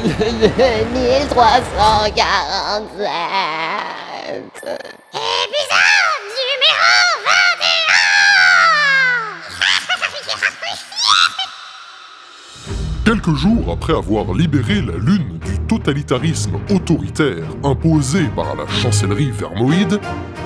1347. Épisode numéro 21 Quelques jours après avoir libéré la Lune du totalitarisme autoritaire imposé par la chancellerie vermoïde,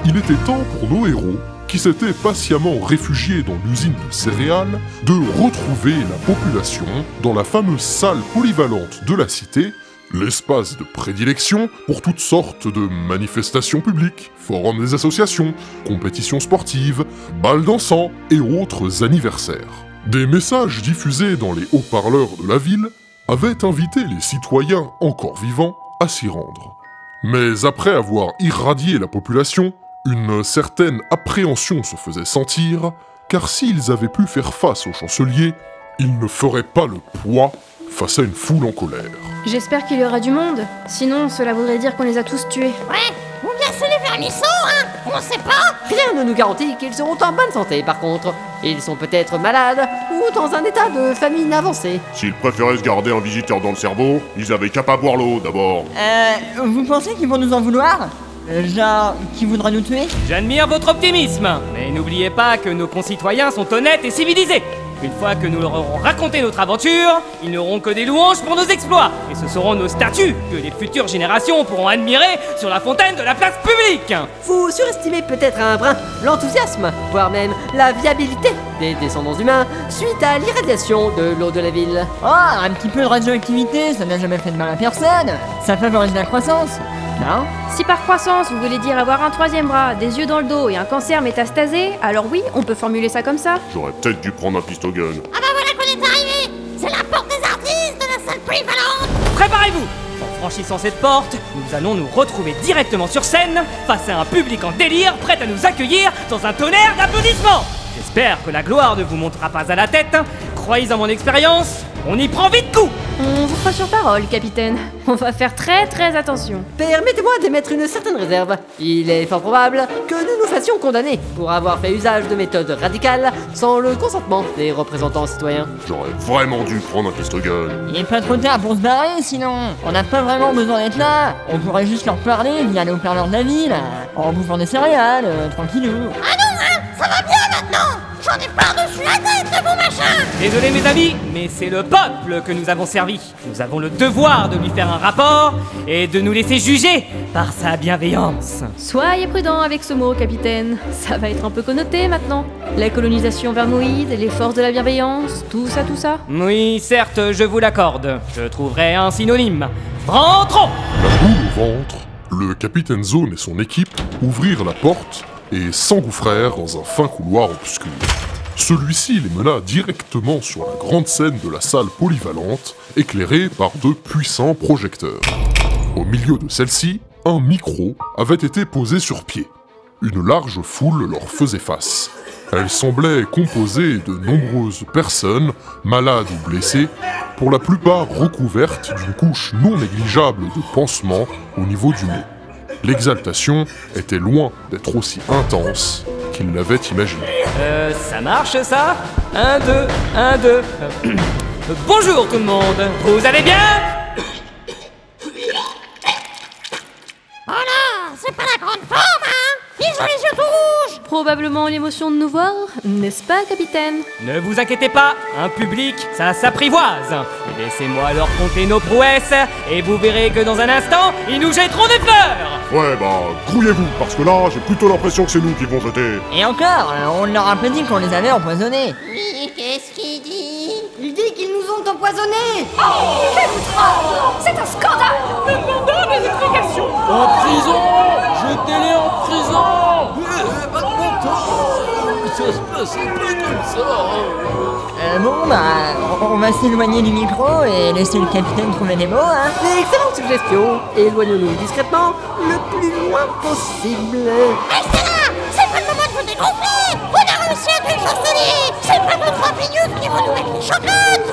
il était temps pour nos héros, qui s'étaient patiemment réfugiés dans l'usine de céréales, de retrouver la population dans la fameuse salle polyvalente de la cité, l'espace de prédilection pour toutes sortes de manifestations publiques, forums des associations, compétitions sportives, balles dansant et autres anniversaires. Des messages diffusés dans les haut-parleurs de la ville avaient invité les citoyens encore vivants à s'y rendre. Mais après avoir irradié la population, une certaine appréhension se faisait sentir, car s'ils avaient pu faire face au chancelier, ils ne feraient pas le poids face à une foule en colère. J'espère qu'il y aura du monde. Sinon, cela voudrait dire qu'on les a tous tués. Ouais, ou bien c'est les vermisseaux, hein On sait pas Rien ne nous garantit qu'ils seront en bonne santé par contre. Ils sont peut-être malades ou dans un état de famine avancée. S'ils préféraient se garder un visiteur dans le cerveau, ils avaient qu'à pas boire l'eau d'abord. Euh, vous pensez qu'ils vont nous en vouloir? Euh, Genre, qui voudra nous tuer? J'admire votre optimisme, mais n'oubliez pas que nos concitoyens sont honnêtes et civilisés. Une fois que nous leur aurons raconté notre aventure, ils n'auront que des louanges pour nos exploits, et ce seront nos statues que les futures générations pourront admirer sur la fontaine de la place publique. Vous surestimez peut-être un brin l'enthousiasme, voire même la viabilité des descendants humains suite à l'irradiation de l'eau de la ville. Oh, un petit peu de radioactivité, ça n'a jamais fait de mal à personne. Ça favorise la croissance. Non Si par croissance vous voulez dire avoir un troisième bras, des yeux dans le dos et un cancer métastasé, alors oui, on peut formuler ça comme ça. J'aurais peut-être dû prendre un pistogun. Ah bah voilà qu'on est arrivé C'est la porte des artistes de la salle polyvalente Préparez-vous En franchissant cette porte, nous allons nous retrouver directement sur scène, face à un public en délire, prêt à nous accueillir dans un tonnerre d'applaudissements J'espère que la gloire ne vous montera pas à la tête. Croyez en mon expérience, on y prend vite coup On vous croit sur parole, capitaine. On va faire très très attention. Permettez-moi d'émettre une certaine réserve. Il est fort probable que nous nous fassions condamner pour avoir fait usage de méthodes radicales sans le consentement des représentants citoyens. J'aurais vraiment dû prendre un pistogun. Il est pas trop tard pour se barrer sinon. On n'a pas vraiment besoin d'être là. On pourrait juste leur parler via les haut-parleurs de la ville, en bouffant des céréales, euh, tranquillou. Ah non, hein Ça va bien maintenant J'en ai par-dessus la tête de vos machins Désolé mes amis, mais c'est le peuple que nous avons servi. Nous avons le devoir de lui faire un rapport et de nous laisser juger par sa bienveillance. Soyez prudent avec ce mot, capitaine. Ça va être un peu connoté maintenant. La colonisation vermoïde, les forces de la bienveillance, tout ça, tout ça. Oui, certes, je vous l'accorde. Je trouverai un synonyme. Rentrons La boule au ventre, le capitaine Zone et son équipe ouvrirent la porte et s'engouffrèrent dans un fin couloir obscur. Celui-ci les mena directement sur la grande scène de la salle polyvalente, éclairée par de puissants projecteurs. Au milieu de celle-ci, un micro avait été posé sur pied. Une large foule leur faisait face. Elle semblait composée de nombreuses personnes, malades ou blessées, pour la plupart recouvertes d'une couche non négligeable de pansements au niveau du nez. L'exaltation était loin d'être aussi intense qu'ils l'avaient imaginé. Euh, ça marche ça? Un, deux, un, deux. Bonjour tout le monde, vous allez bien? Probablement l'émotion de nous voir, n'est-ce pas, capitaine? Ne vous inquiétez pas, un public, ça s'apprivoise. Laissez-moi leur compter nos prouesses et vous verrez que dans un instant, ils nous jetteront des fleurs. Ouais, bah, grouillez-vous, parce que là, j'ai plutôt l'impression que c'est nous qui vont jeter. Et encore, on leur a pas dit qu'on les avait empoisonnés. Oui, qu'est-ce qu'il dit? Il dit qu'ils nous ont empoisonnés C'est un scandale En prison Jetez-les en prison Ça se passait pas comme ça Euh, bon, bah, on- va s'éloigner du micro et laisser le capitaine trouver les mots, hein. Excellente suggestion Éloignons-nous discrètement le plus loin possible. Là C'est pas le moment de vous dégonfler! On a réussi à tuer le chancelier! C'est pas vos trois pignous qui vont nous mettre les chocottes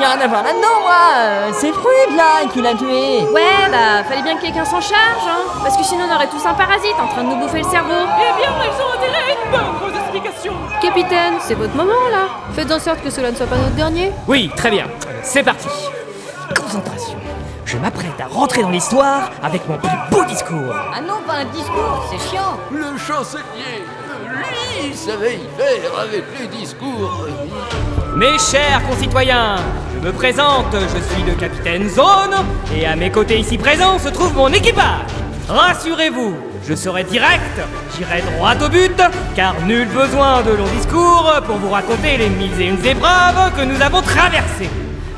j'ai rien à voir là-dedans, moi euh, C'est Fruit, là, qui l'a tué Ouais, bah, fallait bien que quelqu'un s'en charge, hein Parce que sinon on aurait tous un parasite en train de nous bouffer le cerveau Eh bien, ils ont intérêt à une bonne grosse explication Capitaine, c'est votre moment là Faites en sorte que cela ne soit pas notre dernier. Oui, très bien. C'est parti. Concentration. Je m'apprête à rentrer dans l'histoire avec mon plus beau discours. Ah non, pas un discours, c'est chiant. Le chancelier, savait avec discours. Mes chers concitoyens, je me présente, je suis le capitaine Zone, et à mes côtés ici présents se trouve mon équipage. Rassurez-vous, je serai direct, j'irai droit au but, car nul besoin de longs discours pour vous raconter les mille et une épreuves que nous avons traversées.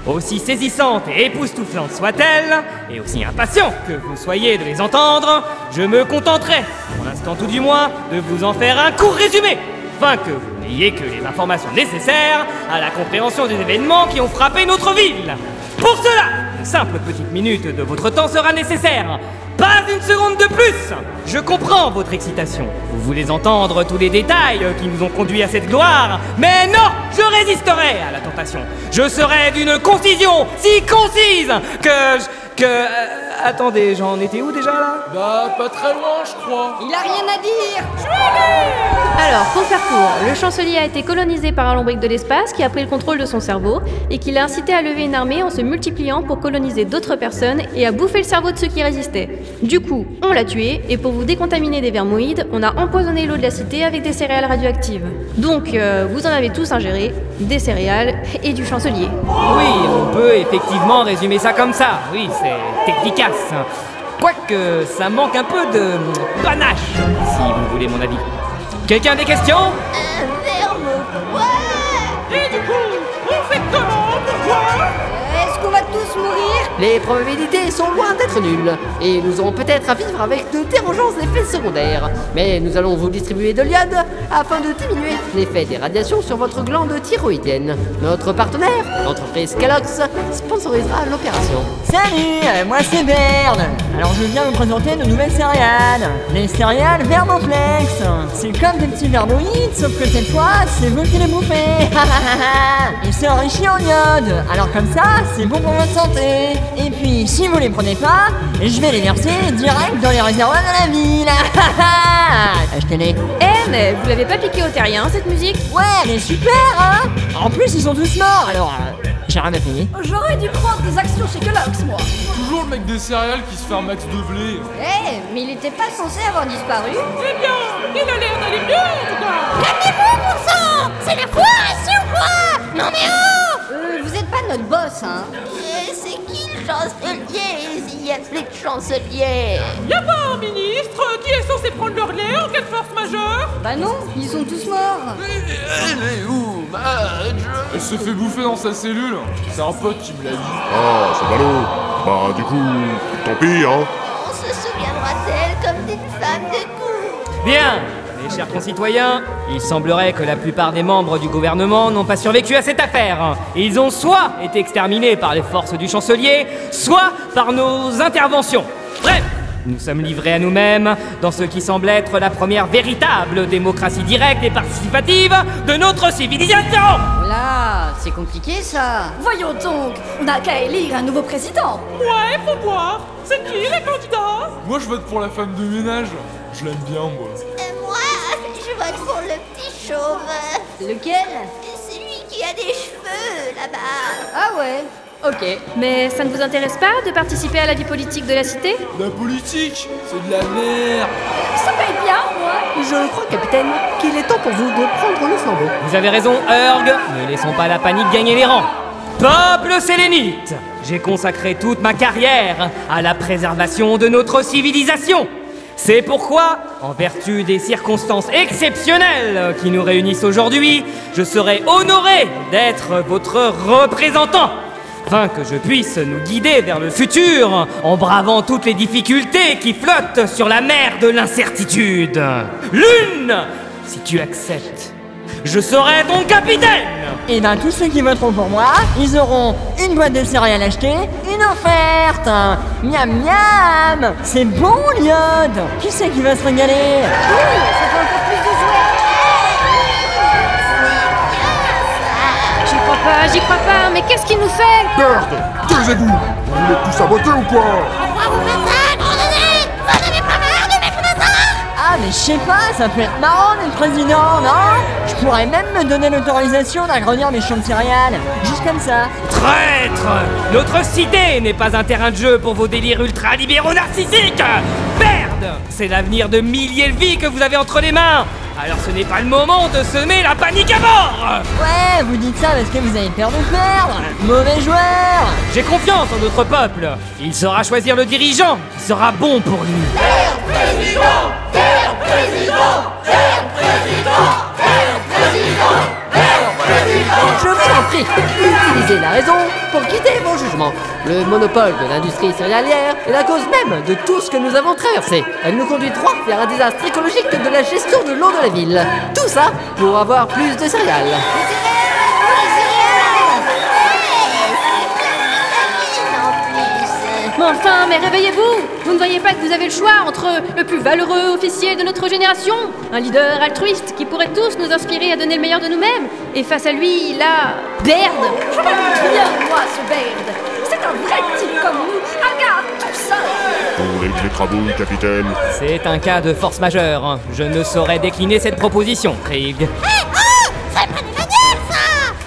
Aussi saisissantes et époustouflantes soient-elles, et aussi impatient que vous soyez de les entendre, je me contenterai, pour l'instant tout du moins, de vous en faire un court résumé, afin que vous n'ayez que les informations nécessaires à la compréhension des événements qui ont frappé notre ville. Pour cela, une simple petite minute de votre temps sera nécessaire. Pas une seconde de plus Je comprends votre excitation. Vous voulez entendre tous les détails qui nous ont conduits à cette gloire, mais non Je résisterai à la tentation. Je serai d'une concision si concise que je... que... attendez, j'en étais où déjà là Bah, pas très loin, je crois. Il a rien à dire. Alors, pour faire court, le chancelier a été colonisé par un lombric de l'espace qui a pris le contrôle de son cerveau et qui l'a incité à lever une armée en se multipliant pour coloniser d'autres personnes et à bouffer le cerveau de ceux qui résistaient. Du coup, on l'a tué et pour vous décontaminer des vermoïdes, on a empoisonné l'eau de la cité avec des céréales radioactives. Donc, euh, vous en avez tous ingéré, des céréales et du chancelier. Oui, on peut effectivement résumer ça comme ça. Oui, c'est efficace. Quoique, ça manque un peu de panache, si vous voulez mon avis. Quelqu'un des questions? Mourir Les probabilités sont loin d'être nulles, et nous aurons peut-être à vivre avec de dérangeants effets secondaires. Mais nous allons vous distribuer de l'iode afin de diminuer l'effet des radiations sur votre glande thyroïdienne. Notre partenaire, l'entreprise Kellogg's, sponsorisera l'opération. Salut, euh, moi c'est Berne. Alors je viens vous présenter nos nouvelles céréales. Les céréales Vermoflex. C'est comme des petits vermoïdes, sauf que cette fois, c'est vous qui les bouffez. Et c'est enrichi en iode. Alors comme ça, c'est bon pour votre santé. Et puis, si vous les prenez pas, je vais les verser direct dans les réservoirs de la ville. Achetez-les. Eh, mais vous l'avez pas piqué au terrien cette musique? Ouais, elle est super, hein En plus, ils sont tous morts, alors euh, j'ai rien à payer. J'aurais dû prendre des actions chez Kellogg's, moi. Toujours le mec des céréales qui se fait un max de blé. Eh, mais il était pas censé avoir disparu. Eh bien, il a l'air d'aller bien, en tout cas. Calmez-vous, bon sang C'est la foire ici ou quoi? Non mais oh pas notre boss, hein C'est qui le chancelier S'il y a plus de chancelier? Y'a pas un ministre qui est censé prendre le relais en cas de force majeure? Bah non, ils sont tous morts. Elle est où, Madge? Elle se fait bouffer dans sa cellule. C'est un pote qui me l'a dit. Ah, c'est ballot. Bah, du coup, tant pis, hein. On se souviendra d'elle comme d'une femme de goût Bien, chers concitoyens, il semblerait que la plupart des membres du gouvernement n'ont pas survécu à cette affaire. Ils ont soit été exterminés par les forces du chancelier, soit par nos interventions. Bref, nous sommes livrés à nous-mêmes dans ce qui semble être la première véritable démocratie directe et participative de notre civilisation. Là, c'est compliqué ça. Voyons donc, on n'a qu'à élire un nouveau président. Ouais, faut voir. C'est qui les candidats? Moi, je vote pour la femme de ménage. Je l'aime bien, moi. Vote pour le petit chauve Lequel Celui qui a des cheveux, là-bas Ah ouais, ok. Mais ça ne vous intéresse pas de participer à la vie politique de la cité La politique, c'est de la merde. Ça paye bien, moi. Je crois, capitaine, qu'il est temps pour vous de prendre le flambeau. Vous avez raison, Urg, ne laissons pas la panique gagner les rangs. Peuple sélénite, j'ai consacré toute ma carrière à la préservation de notre civilisation. C'est pourquoi, en vertu des circonstances exceptionnelles qui nous réunissent aujourd'hui, je serai honoré d'être votre représentant, afin que je puisse nous guider vers le futur en bravant toutes les difficultés qui flottent sur la mer de l'incertitude. Lune, si tu acceptes, je serai ton capitaine. Et ben tous ceux qui voteront pour moi, ils auront une boîte de céréales achetée, une offerte. Miam miam. C'est bon l'iode Qui c'est qui va se régaler? J'y crois pas, j'y crois pas, mais qu'est-ce qu'il nous fait? Merde Taisez-vous. Vous voulez tout saboter ou quoi? Ah mais je sais pas, ça peut être marrant d'être président, non? Je pourrais même me donner l'autorisation d'agrandir mes champs de céréales, juste comme ça. Traître Notre cité n'est pas un terrain de jeu pour vos délires ultra-libéraux narcissiques Merde C'est l'avenir de milliers de vies que vous avez entre les mains Alors ce n'est pas le moment de semer la panique à mort Ouais, vous dites ça parce que vous avez peur de perdre. Mauvais joueur. J'ai confiance en notre peuple Il saura choisir le dirigeant qui sera bon pour lui Je vous en prie, utilisez la raison pour quitter vos jugements. Le monopole de l'industrie céréalière est la cause même de tout ce que nous avons traversé. Elle nous conduit droit vers un désastre écologique de la gestion de l'eau de la ville. Tout ça pour avoir plus de céréales. Enfin, mais réveillez-vous Vous ne voyez pas que vous avez le choix entre le plus valeureux officier de notre génération, un leader altruiste qui pourrait tous nous inspirer à donner le meilleur de nous-mêmes, et face à lui, la Baird Je me doute bien, moi, ce Baird. C'est un vrai type comme nous. Regarde tout ça. Pour les capitaine. C'est un cas de force majeure. Je ne saurais décliner cette proposition, Krieg.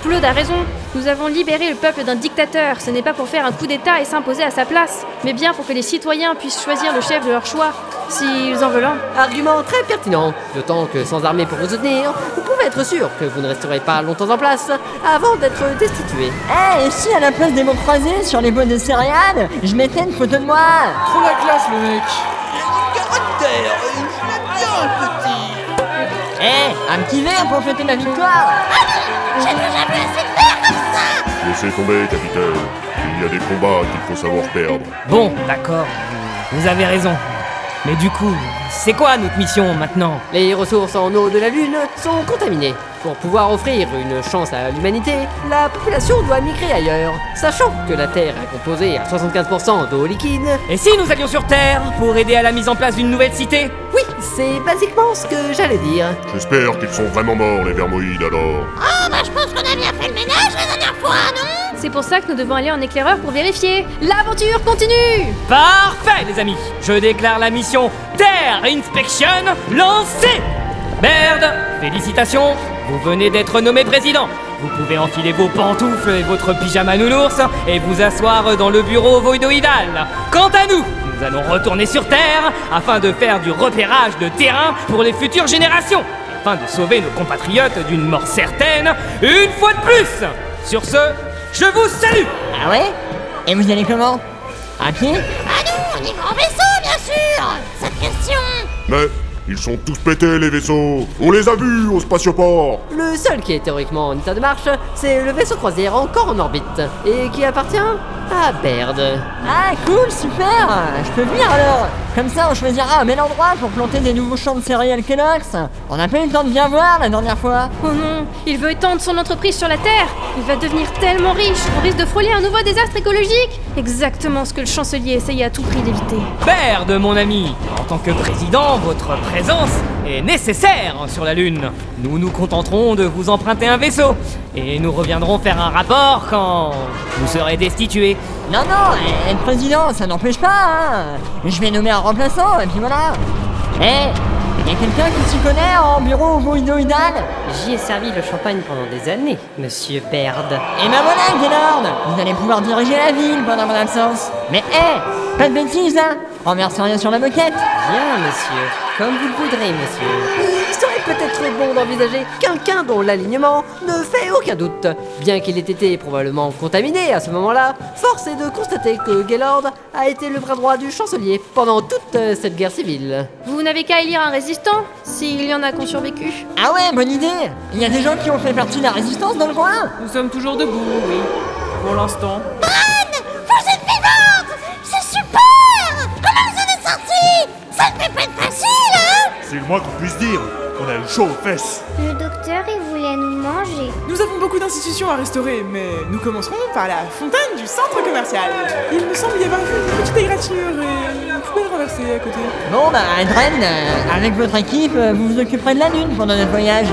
Claude a raison. Nous avons libéré le peuple d'un dictateur. Ce n'est pas pour faire un coup d'État et s'imposer à sa place, mais bien pour que les citoyens puissent choisir le chef de leur choix, s'ils en veulent un. Argument très pertinent. D'autant que sans armée pour vous soutenir, vous pouvez être sûr que vous ne resterez pas longtemps en place avant d'être destitué. Eh, et si à la place des mots croisés sur les boîtes de céréales, je mettais une photo de moi Trop la classe, le mec un petit verre pour fêter ma victoire Laissez tomber, capitaine. Il y a des combats qu'il faut savoir perdre. Bon, d'accord, vous avez raison. Mais du coup, c'est quoi notre mission maintenant Les ressources en eau de la Lune sont contaminées. Pour pouvoir offrir une chance à l'humanité, la population doit migrer ailleurs, sachant que la Terre est composée à 75% d'eau liquide. Et si nous allions sur Terre pour aider à la mise en place d'une nouvelle cité? Oui, c'est basiquement ce que j'allais dire. J'espère qu'ils sont vraiment morts, les vermoïdes, alors. Ah, bah, je pense qu'on a bien fait le ménage la dernière fois, non? C'est pour ça que nous devons aller en éclaireur pour vérifier. L'aventure continue! Parfait, les amis. Je déclare la mission Terre Inspection lancée. Merde. Félicitations. Vous venez d'être nommé président. Vous pouvez enfiler vos pantoufles et votre pyjama nounours et vous asseoir dans le bureau voïdoïdal. Quant à nous, nous allons retourner sur Terre afin de faire du repérage de terrain pour les futures générations, afin de sauver nos compatriotes d'une mort certaine, une fois de plus. Sur ce, je vous salue Ah ouais Et vous allez comment À pied Ah non, on y va en vaisseau, bien sûr Cette question Mais ils sont tous pétés, les vaisseaux. On les a vus au spatioport. Le seul qui est théoriquement en état de marche, c'est le vaisseau croisière encore en orbite, et qui appartient à Baird. Ah cool, super Je peux venir alors Comme ça on choisira un bel endroit pour planter des nouveaux champs de céréales Kellogg's On n'a pas eu le temps de bien voir la dernière fois Oh non, il veut étendre son entreprise sur la Terre. Il va devenir tellement riche qu'on risque de frôler un nouveau désastre écologique. Exactement ce que le chancelier essayait à tout prix d'éviter. Père de mon ami, en tant que président, votre présence est nécessaire sur la Lune. Nous nous contenterons de vous emprunter un vaisseau et nous reviendrons faire un rapport quand vous serez destitué. Non, non, eh, président, ça n'empêche pas, hein Je vais nommer un remplaçant, et puis voilà Eh Il y a quelqu'un qui s'y connaît en bureau voïdoïdal J'y ai servi le champagne pendant des années, monsieur Baird. Et ben voilà, Gaylord Vous allez pouvoir diriger la ville pendant mon absence Mais eh Pas de bêtises, hein Renverse rien sur la moquette Bien, monsieur. Comme vous le voudrez, monsieur. Peut-être bon d'envisager quelqu'un dont l'alignement ne fait aucun doute. Bien qu'il ait été probablement contaminé à ce moment-là, force est de constater que Gaylord a été le bras droit du chancelier pendant toute cette guerre civile. Vous n'avez qu'à élire un résistant, s'il y en a qui ont survécu. Ah ouais, bonne idée Il y a des gens qui ont fait partie de la résistance dans le coin Nous sommes toujours debout, oui. Pour l'instant. Vous êtes vivante C'est super Comment vous en êtes sorti Ça ne fait pas être facile, hein? C'est le moins qu'on puisse dire. On a le chaud aux fesses. Le docteur, il voulait nous manger. Nous avons beaucoup d'institutions à restaurer, mais nous commencerons par la fontaine du centre commercial. Il me semble y avoir une petite égratignure et une poubelle renversée à côté. Bon bah, Dren, euh, avec votre équipe, euh, vous vous occuperez de la Lune pendant notre voyage.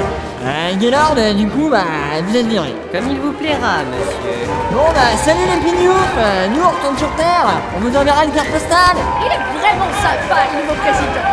Euh, Gaylord, euh, du coup, bah, vous êtes viré. Comme il vous plaira, monsieur. Bon, bah, salut les pignoufs euh, Nous, on retourne sur Terre On vous enverra une carte postale Il est vraiment sympa, le nouveau président.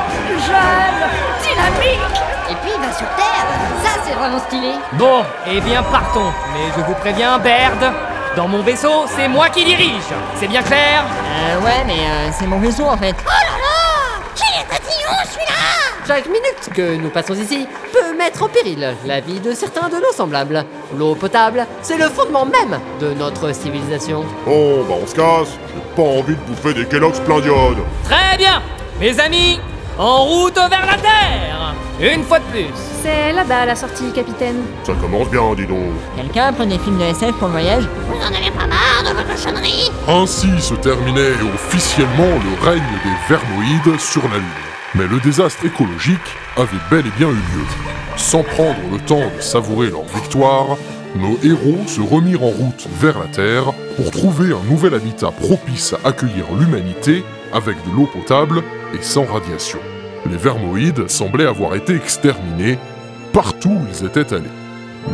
Jeune, dynamique. Et puis il va sur Terre. Ça, c'est vraiment stylé. Bon, eh bien partons. Mais je vous préviens, Baird, dans mon vaisseau, c'est moi qui dirige. C'est bien clair? Euh, ouais, mais euh, c'est mon vaisseau, en fait. Oh là là Qu'il est tatillon, celui-là? Chaque minute que nous passons ici peut mettre en péril la vie de certains de nos semblables. L'eau potable, c'est le fondement même de notre civilisation. Bon, bah on se casse. J'ai pas envie de bouffer des Kellogg's plein d'iode. Très bien Mes amis, en route vers la Terre Une fois de plus C'est là-bas la sortie, capitaine. Ça commence bien, dis donc. Quelqu'un prend des films de SF pour le voyage? Vous en avez pas marre de votre cochonnerie Ainsi se terminait officiellement le règne des Vermoïdes sur la Lune. Mais le désastre écologique avait bel et bien eu lieu. Sans prendre le temps de savourer leur victoire, nos héros se remirent en route vers la Terre pour trouver un nouvel habitat propice à accueillir l'humanité avec de l'eau potable et sans radiation. Les Vermoïdes semblaient avoir été exterminés partout où ils étaient allés.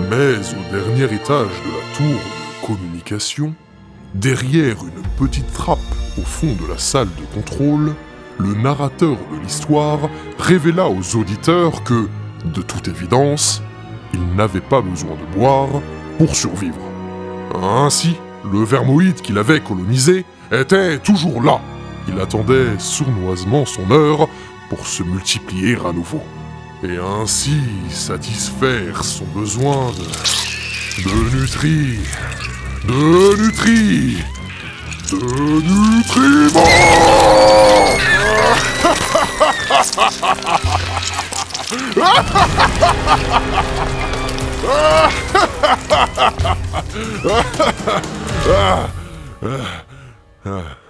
Mais au dernier étage de la tour de communication, derrière une petite trappe au fond de la salle de contrôle, le narrateur de l'histoire révéla aux auditeurs que, de toute évidence, ils n'avaient pas besoin de boire pour survivre. Ainsi, le vermoïde qu'il avait colonisé était toujours là. Il attendait sournoisement son heure se multiplier à nouveau. Et ainsi satisfaire son besoin de... de nutri... de nutri... de nutriments.